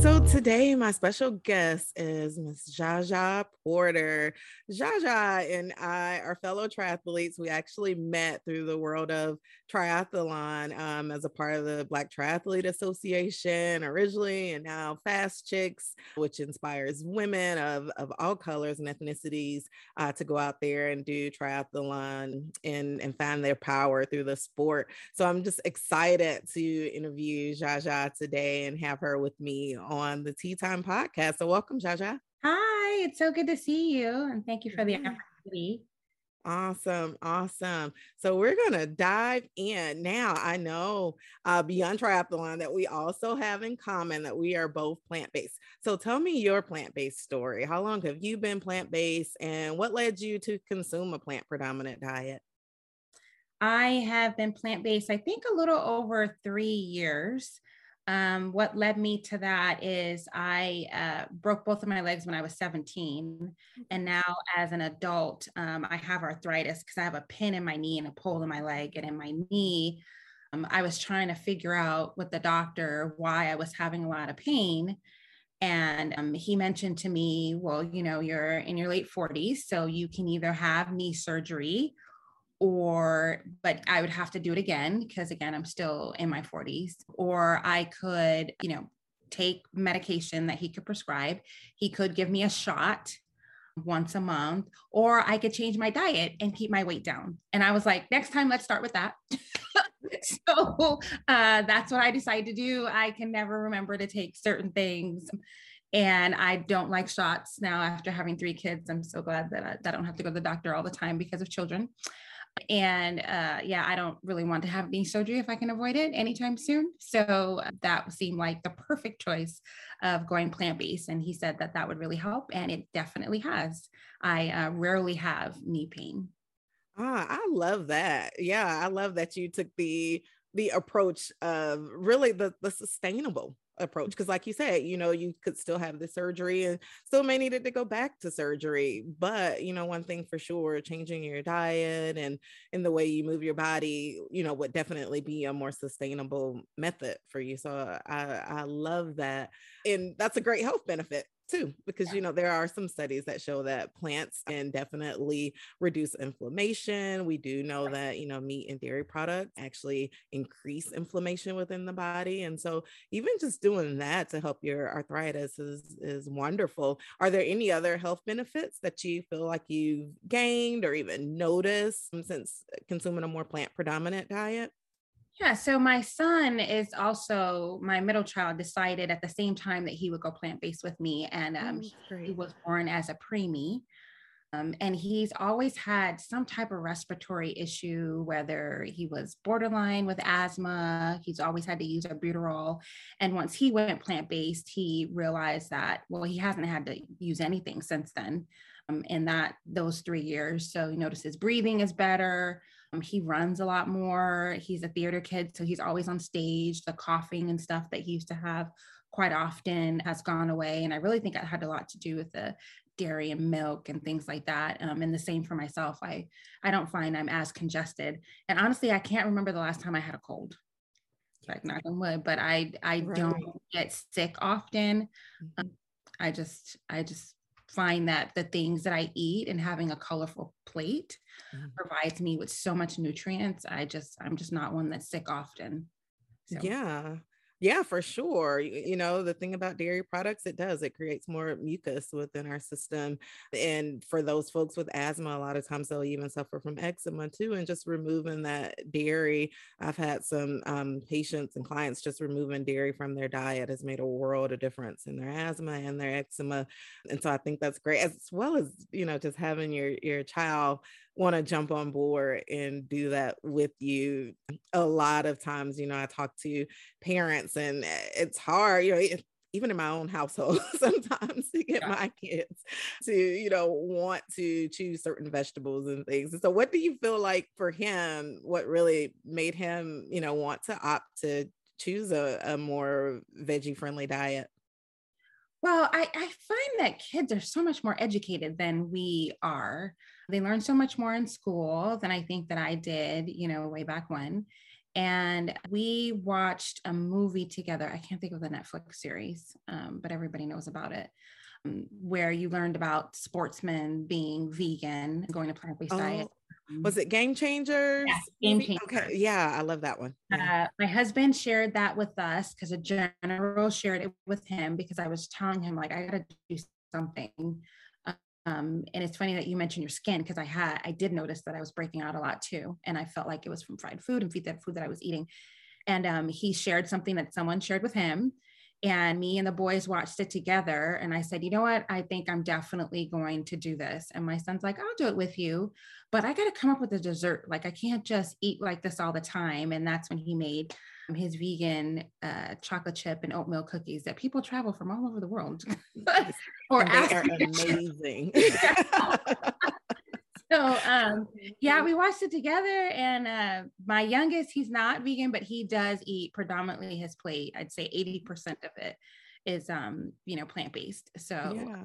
So today, my special guest is Miss Zsa-Zsa Porter. Zsa-Zsa and I are fellow triathletes. We actually met through the world of triathlon um, as a part of the Black Triathlete Association originally, and now Fast Chicks, which inspires women of, of all colors and ethnicities uh, to go out there and do triathlon and, and find their power through the sport. So I'm just excited to interview Zsa-Zsa today and have her with me on the Tea Time podcast. So welcome, Zsa-Zsa. Hi, it's so good to see you. And thank you for the opportunity. Awesome, awesome. So we're gonna dive in now. I know uh, beyond triathlon that we also have in common that we are both plant based. So tell me your plant based story. How long have you been plant based, and what led you to consume a plant predominant diet? I have been plant based. I think a little over three years. Um, what led me to that is I uh, broke both of my legs when I was 17. And now, as an adult, um, I have arthritis because I have a pin in my knee and a pole in my leg. And in my knee, um, I was trying to figure out with the doctor why I was having a lot of pain. And um, he mentioned to me, well, you know, you're in your late 40s, so you can either have knee surgery or but I would have to do it again because again I'm still in my 40s or I could you know take medication that he could prescribe he could give me a shot once a month or I could change my diet and keep my weight down and I was like next time let's start with that so uh, that's what I decided to do I can never remember to take certain things and I don't like shots now after having three kids. I'm so glad that I, that I don't have to go to the doctor all the time because of children. And uh, yeah, I don't really want to have knee surgery if I can avoid it anytime soon. So uh, that seemed like the perfect choice of going plant based. And he said that that would really help. And it definitely has. I uh, rarely have knee pain. Ah, I love that. Yeah, I love that you took the the approach of really the the sustainable approach because like you said you know you could still have the surgery and still may need it to go back to surgery but you know one thing for sure changing your diet and in the way you move your body you know would definitely be a more sustainable method for you so i i love that and that's a great health benefit too because you know there are some studies that show that plants can definitely reduce inflammation. We do know that you know meat and dairy products actually increase inflammation within the body and so even just doing that to help your arthritis is is wonderful. Are there any other health benefits that you feel like you've gained or even noticed since consuming a more plant predominant diet yeah, so my son is also my middle child decided at the same time that he would go plant based with me, and um, oh, he was born as a preemie. Um, and he's always had some type of respiratory issue, whether he was borderline with asthma, he's always had to use albuterol. And once he went plant based, he realized that, well, he hasn't had to use anything since then um, in that those three years. So he notices breathing is better. Um, he runs a lot more. He's a theater kid, so he's always on stage. The coughing and stuff that he used to have quite often has gone away. And I really think it had a lot to do with the dairy and milk and things like that. Um, and the same for myself. I I don't find I'm as congested. And honestly, I can't remember the last time I had a cold. Like knock on wood, but I I right. don't get sick often. Mm-hmm. Um, I just I just find that the things that I eat and having a colorful plate mm-hmm. provides me with so much nutrients. I just, I'm just not one that's sick often. So. Yeah. Yeah, for sure. You know, the thing about dairy products, it does, it creates more mucus within our system. And for those folks with asthma, a lot of times they'll even suffer from eczema too. And just removing that dairy, I've had some um, patients and clients just removing dairy from their diet has made a world of difference in their asthma and their eczema. And so I think that's great, as well as, you know, just having your, your child want to jump on board and do that with you. A lot of times, you know, I talk to parents and eh, it's hard, you know, even in my own household sometimes to get yeah. my kids to you know want to choose certain vegetables and things and so what do you feel like for him what really made him you know want to opt to choose a, a more veggie friendly diet well I, I find that kids are so much more educated than we are they learn so much more in school than i think that i did you know way back when and we watched a movie together. I can't think of the Netflix series, um, but everybody knows about it, um, where you learned about sportsmen being vegan, going to plant based oh, diet. Was it Game Changers? Yeah, Game Changers. Okay, yeah, I love that one. Yeah. Uh, my husband shared that with us because a general shared it with him because I was telling him like I got to do something um, and it's funny that you mentioned your skin because I had I did notice that I was breaking out a lot too, and I felt like it was from fried food and that food that I was eating. And um, he shared something that someone shared with him, and me and the boys watched it together. And I said, you know what? I think I'm definitely going to do this. And my son's like, I'll do it with you, but I got to come up with a dessert. Like I can't just eat like this all the time. And that's when he made his vegan uh, chocolate chip and oatmeal cookies that people travel from all over the world. or they are amazing. so um, yeah, we watched it together. And uh, my youngest, he's not vegan, but he does eat predominantly his plate. I'd say 80% of it is um, you know, plant-based. So yeah.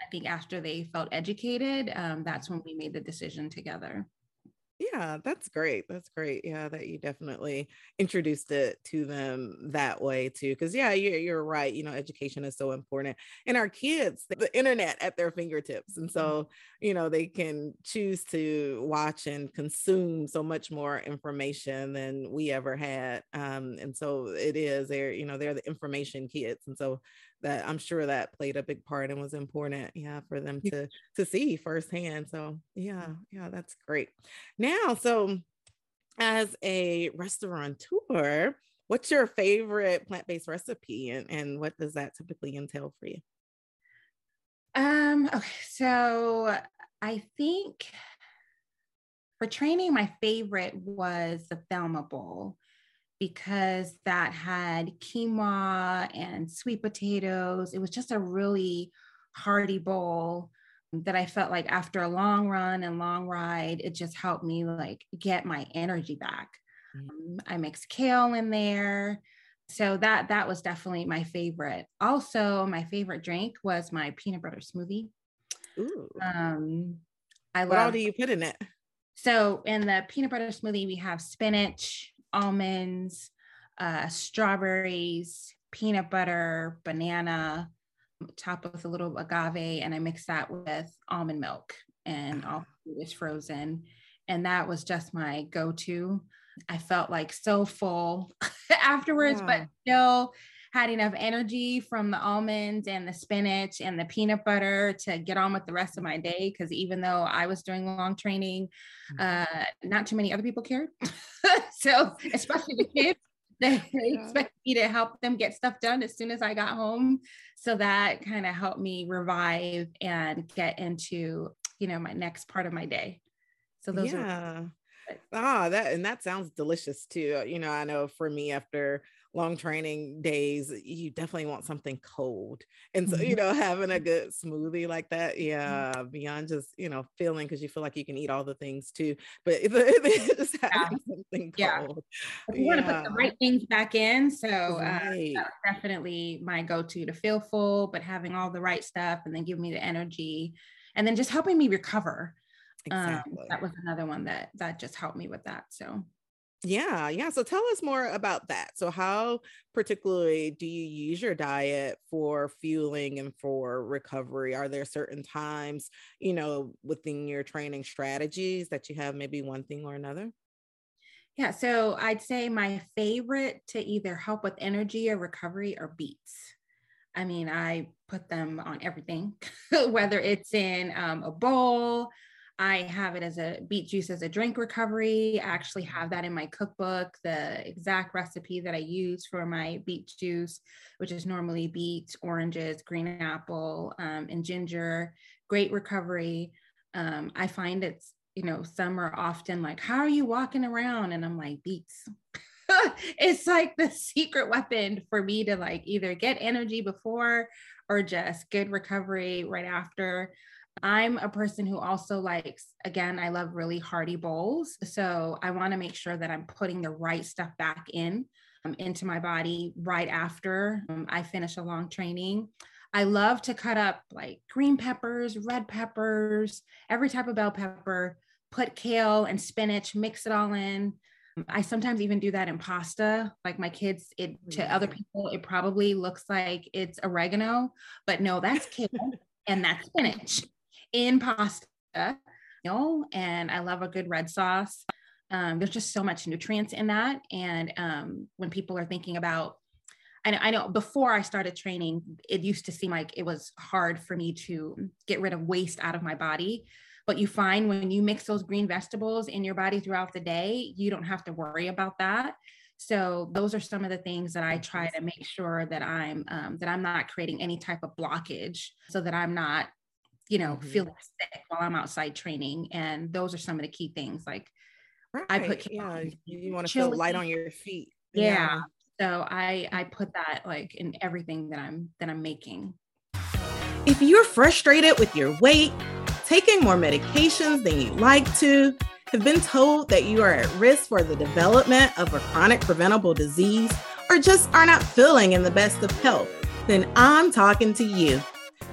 I think after they felt educated, um, that's when we made the decision together. Yeah, that's great. That's great. Yeah, that you definitely introduced it to them that way too. Because yeah, you're, you're right. You know, education is so important, and our kids, the internet at their fingertips, and mm-hmm. so you know they can choose to watch and consume so much more information than we ever had. Um, and so it is. They're you know they're the information kids, and so that I'm sure that played a big part and was important, yeah, for them to to see firsthand. So yeah, yeah, that's great. Now, so as a restaurateur, what's your favorite plant-based recipe and, and what does that typically entail for you? Um, okay, so I think for training, my favorite was the Thelma Bowl because that had quinoa and sweet potatoes. It was just a really hearty bowl that I felt like after a long run and long ride, it just helped me like get my energy back. Mm-hmm. I mixed kale in there. So that that was definitely my favorite. Also, my favorite drink was my peanut butter smoothie. Ooh. Um, I what love, all do you put in it? So in the peanut butter smoothie, we have spinach, almonds, uh, strawberries, peanut butter, banana, top with a little agave, and I mix that with almond milk, and all is frozen. And that was just my go-to. I felt like so full afterwards, yeah. but still had enough energy from the almonds and the spinach and the peanut butter to get on with the rest of my day. Because even though I was doing long training, mm-hmm. uh, not too many other people cared. so, especially the kids, they, they expect me to help them get stuff done as soon as I got home. So that kind of helped me revive and get into, you know, my next part of my day. So those yeah. are ah that and that sounds delicious too you know i know for me after long training days, you definitely want something cold. And so, you mm-hmm. know, having a good smoothie like that, mm-hmm. yeah, beyond just, you know, feeling because you feel like you can eat all the things too. But just having yeah. something cold. Yeah. You yeah. want to put the right things back in. So right. uh, definitely my go-to to feel full, but having all the right stuff and then give me the energy and then just helping me recover. Exactly. Um, that was another one that that just helped me with that. So yeah, yeah. So tell us more about that. So, how particularly do you use your diet for fueling and for recovery? Are there certain times, you know, within your training strategies that you have maybe one thing or another? Yeah, so I'd say my favorite to either help with energy or recovery are beets. I mean, I put them on everything, whether it's in um, a bowl, I have it as a beet juice as a drink recovery. I actually have that in my cookbook, the exact recipe that I use for my beet juice, which is normally beets, oranges, green apple, um, and ginger. Great recovery. Um, I find it's, you know, some are often like, How are you walking around? And I'm like, Beets. it's like the secret weapon for me to like either get energy before or just good recovery right after. I'm a person who also likes, again, I love really hearty bowls. So I want to make sure that I'm putting the right stuff back in um, into my body right after um, I finish a long training. I love to cut up like green peppers, red peppers, every type of bell pepper, put kale and spinach, mix it all in. I sometimes even do that in pasta. Like my kids, it to other people, it probably looks like it's oregano, but no, that's kale and that's spinach in pasta. You know, and I love a good red sauce. Um, there's just so much nutrients in that. And um, when people are thinking about, I know, I know before I started training, it used to seem like it was hard for me to get rid of waste out of my body. But you find when you mix those green vegetables in your body throughout the day, you don't have to worry about that. So those are some of the things that I try to make sure that I'm um, that I'm not creating any type of blockage, so that I'm not, you know, mm-hmm. feeling sick while I'm outside training. And those are some of the key things. Like right. I put yeah, you want to feel light on your feet. Yeah. yeah. So I I put that like in everything that I'm that I'm making. If you're frustrated with your weight, taking more medications than you'd like to, have been told that you are at risk for the development of a chronic preventable disease, or just are not feeling in the best of health, then I'm talking to you.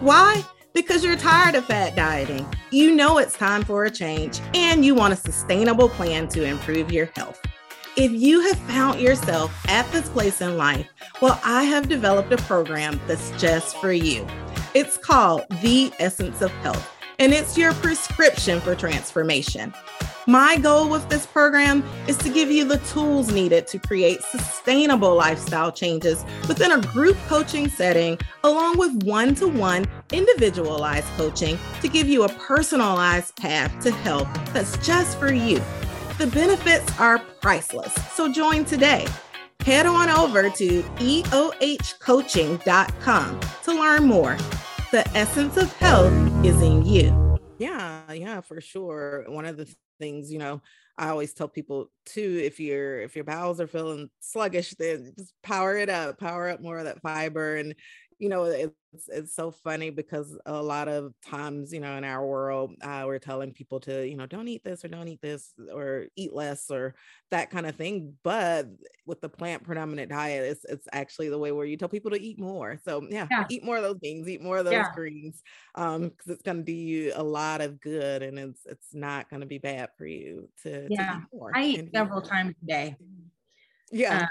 Why? Because you're tired of fat dieting. You know it's time for a change, and you want a sustainable plan to improve your health. If you have found yourself at this place in life, well, I have developed a program that's just for you. It's called The Essence of Health and it's your prescription for transformation. My goal with this program is to give you the tools needed to create sustainable lifestyle changes within a group coaching setting, along with one to one individualized coaching to give you a personalized path to health that's just for you. The benefits are priceless, so join today. Head on over to eohcoaching.com to learn more the essence of health is in you. Yeah, yeah, for sure. One of the things, you know, I always tell people too, if your if your bowels are feeling sluggish, then just power it up, power up more of that fiber. And you know, it's it's so funny because a lot of times, you know, in our world, uh, we're telling people to, you know, don't eat this or don't eat this or eat less or that kind of thing. But with the plant predominant diet, it's it's actually the way where you tell people to eat more. So yeah, yeah. eat more of those beans, eat more of those yeah. greens, um, because it's going to do you a lot of good, and it's it's not going to be bad for you to yeah. To eat more I eat several times a day. Yeah. Uh,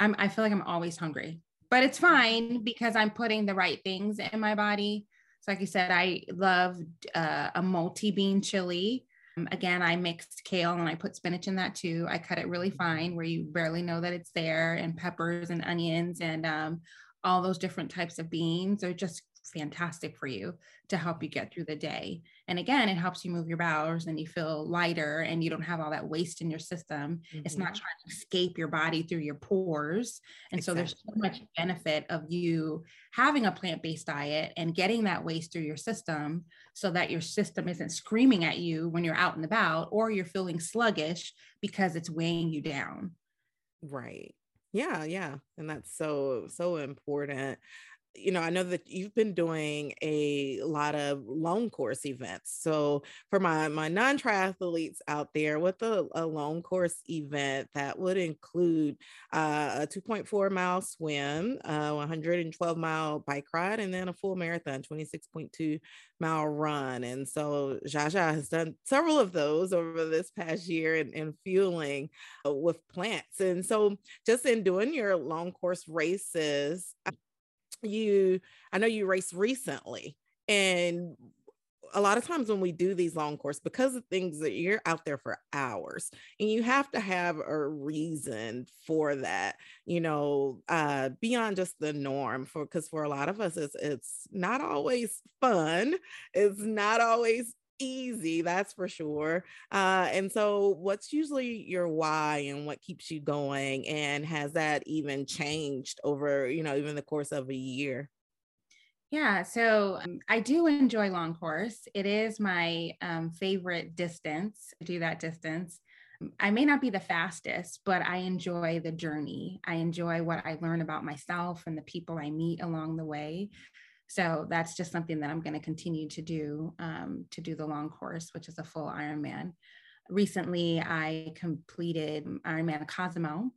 I'm, I feel like I'm always hungry but it's fine because I'm putting the right things in my body. So, like you said, I love uh, a multi bean chili. Um, again, I mixed kale and I put spinach in that too. I cut it really fine where you barely know that it's there, and peppers and onions and um, all those different types of beans are just fantastic for you to help you get through the day. And again, it helps you move your bowels and you feel lighter and you don't have all that waste in your system. Mm-hmm. It's not mm-hmm. trying to escape your body through your pores. And exactly. so there's so much benefit of you having a plant based diet and getting that waste through your system so that your system isn't screaming at you when you're out and about or you're feeling sluggish because it's weighing you down. Right. Yeah, yeah. And that's so, so important you know, I know that you've been doing a lot of long course events. So for my my non-triathletes out there, with a, a long course event that would include uh, a 2.4 mile swim, a 112 mile bike ride, and then a full marathon, 26.2 mile run. And so Zsa-Zsa has done several of those over this past year in, in fueling uh, with plants. And so just in doing your long course races, you i know you raced recently and a lot of times when we do these long course because of things that you're out there for hours and you have to have a reason for that you know uh beyond just the norm for because for a lot of us it's it's not always fun it's not always easy, that's for sure. Uh, and so, what's usually your why and what keeps you going? And has that even changed over, you know, even the course of a year? Yeah, so um, I do enjoy long course. It is my um, favorite distance. I do that distance. I may not be the fastest, but I enjoy the journey. I enjoy what I learn about myself and the people I meet along the way. So that's just something that I'm going to continue to do um, to do the long course, which is a full Ironman. Recently, I completed Ironman Cozumel.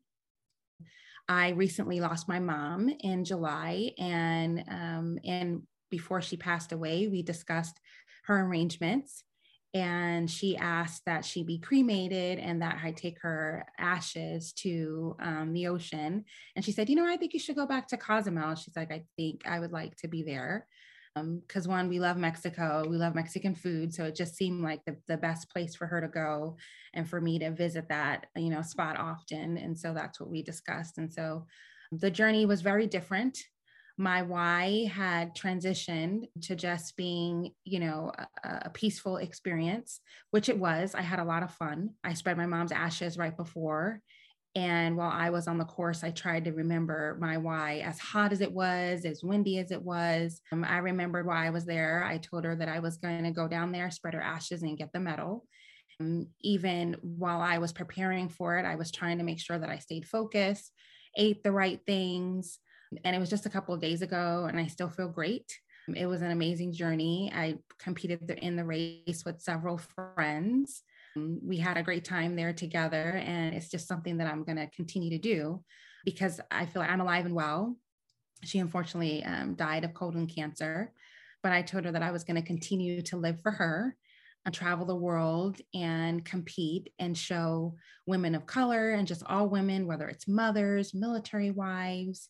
I recently lost my mom in July, and um, and before she passed away, we discussed her arrangements and she asked that she be cremated and that I take her ashes to um, the ocean. And she said, You know, I think you should go back to Cozumel. She's like, I think I would like to be there. Because um, one, we love Mexico, we love Mexican food. So it just seemed like the, the best place for her to go and for me to visit that, you know, spot often. And so that's what we discussed. And so the journey was very different my why had transitioned to just being, you know, a, a, peaceful experience, which it was. I had a lot of fun. I spread my mom's ashes right before. And while I was on the course, I tried to remember my why, as hot as it was, as windy as it was. Um, I remembered why I was there. I told her that I was going to go down there, spread her ashes, and get the medal. Um, even while I was preparing for it, I was trying to make sure that I stayed focused, ate the right things, and it was just a couple of days ago, and I still feel great. It was an amazing journey. I competed in the race with several friends. We had a great time there together, and it's just something that I'm going to continue to do because I feel I'm alive and well. She unfortunately um, died of colon cancer, but I told her that I was going to continue to live for her and travel the world and compete and show women of color and just all women, whether it's mothers, military wives,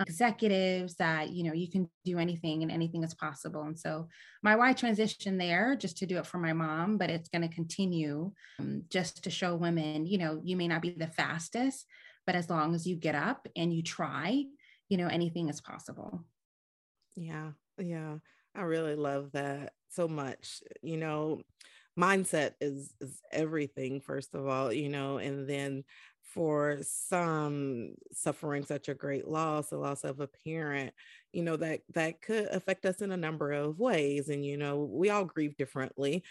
executives that you know you can do anything and anything is possible. And so my why transition there just to do it for my mom but it's going to continue um, just to show women you know you may not be the fastest but as long as you get up and you try you know anything is possible. Yeah yeah i really love that so much. You know mindset is is everything first of all you know and then for some suffering such a great loss, the loss of a parent, you know, that that could affect us in a number of ways. And, you know, we all grieve differently,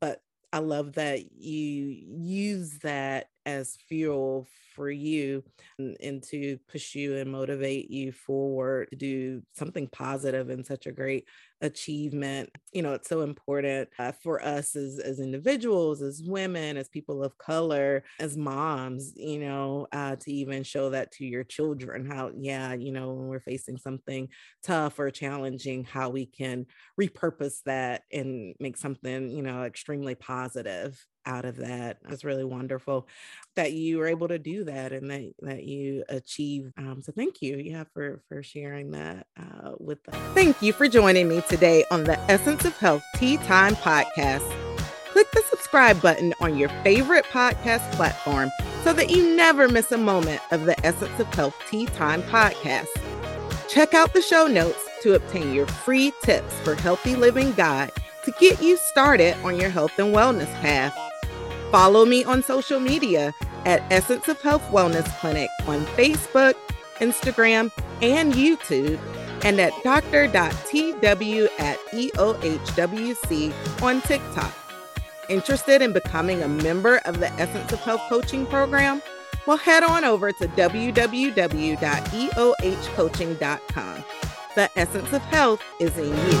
but I love that you use that as fuel for you and, and, to push you and motivate you forward to do something positive positive in such a great achievement you know it's so important uh, for us as as individuals as women as people of color as moms you know uh, to even show that to your children how yeah you know when we're facing something tough or challenging how we can repurpose that and make something you know extremely positive out of that. It's really wonderful that you were able to do that and that, that you achieved. Um, so thank you, yeah, for for sharing that uh, with us. Thank you for joining me today on the Essence of Health Tea Time podcast. Click the subscribe button on your favorite podcast platform so that you never miss a moment of the Essence of Health Tea Time podcast. Check out the show notes to obtain your free tips for healthy living guide to get you started on your health and wellness path. Follow me on social media at Essence of Health Wellness Clinic on Facebook, Instagram, and YouTube, and at dr.tw at EOHWC on TikTok. Interested in becoming a member of the Essence of Health coaching program? Well, head on over to www.eohcoaching.com. The essence of health is in you.